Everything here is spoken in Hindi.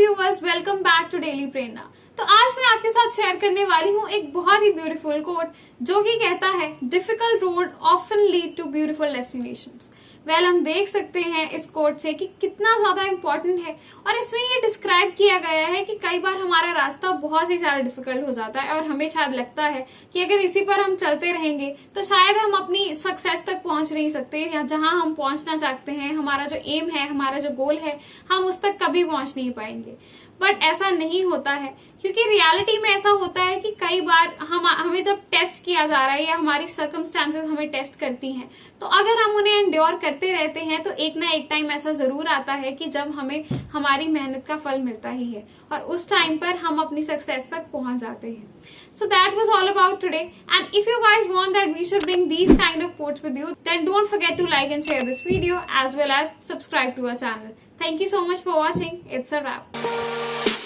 viewers, welcome back to Daily Prerna. तो आज मैं आपके साथ शेयर करने वाली हूँ एक बहुत ही ब्यूटीफुल कोट जो कि कहता है difficult road often lead to beautiful destinations well हम देख सकते हैं इस कोट से कि कितना ज़्यादा इम्पोर्टेंट है और इसमें ये डिस्क्राइब किया गया है कि कई बार हमारा रास्ता बहुत ही ज़्यादा डिफ़िकल्ट हो जाता है और हमें शायद लगता है कि अगर इसी पर हम चलते रहेंगे तो शायद हम अपनी सक्सेस तक पहुँच नहीं सकते या जहाँ हम पहुँचना चाहते हैं, हमारा जो एम है, हमारा जो गोल है, हम उस तक कभी पहुँच नहीं पाएँगे। बट ऐसा नहीं होता है। क्योंकि रियलिटी में ऐसा होता है कि कई बार हम, हमें जब टेस्ट किया जा रहा है या हमारी सर्कमस्टांसेस हमें टेस्ट करती हैं तो अगर हम उन्हें एंड्योर करते रहते हैं तो एक ना एक टाइम ऐसा ज़रूर आता है कि जब हमें हमारी मेहनत का फल मिलता ही है और उस टाइम पर हम अपनी सक्सेस तक पहुँच जाते हैं। So that was all about today. And if you guys want that we should bring these kind of quotes with you, then don't forget to like and share this video as well as subscribe to our channel. Thank you so much for watching. It's a wrap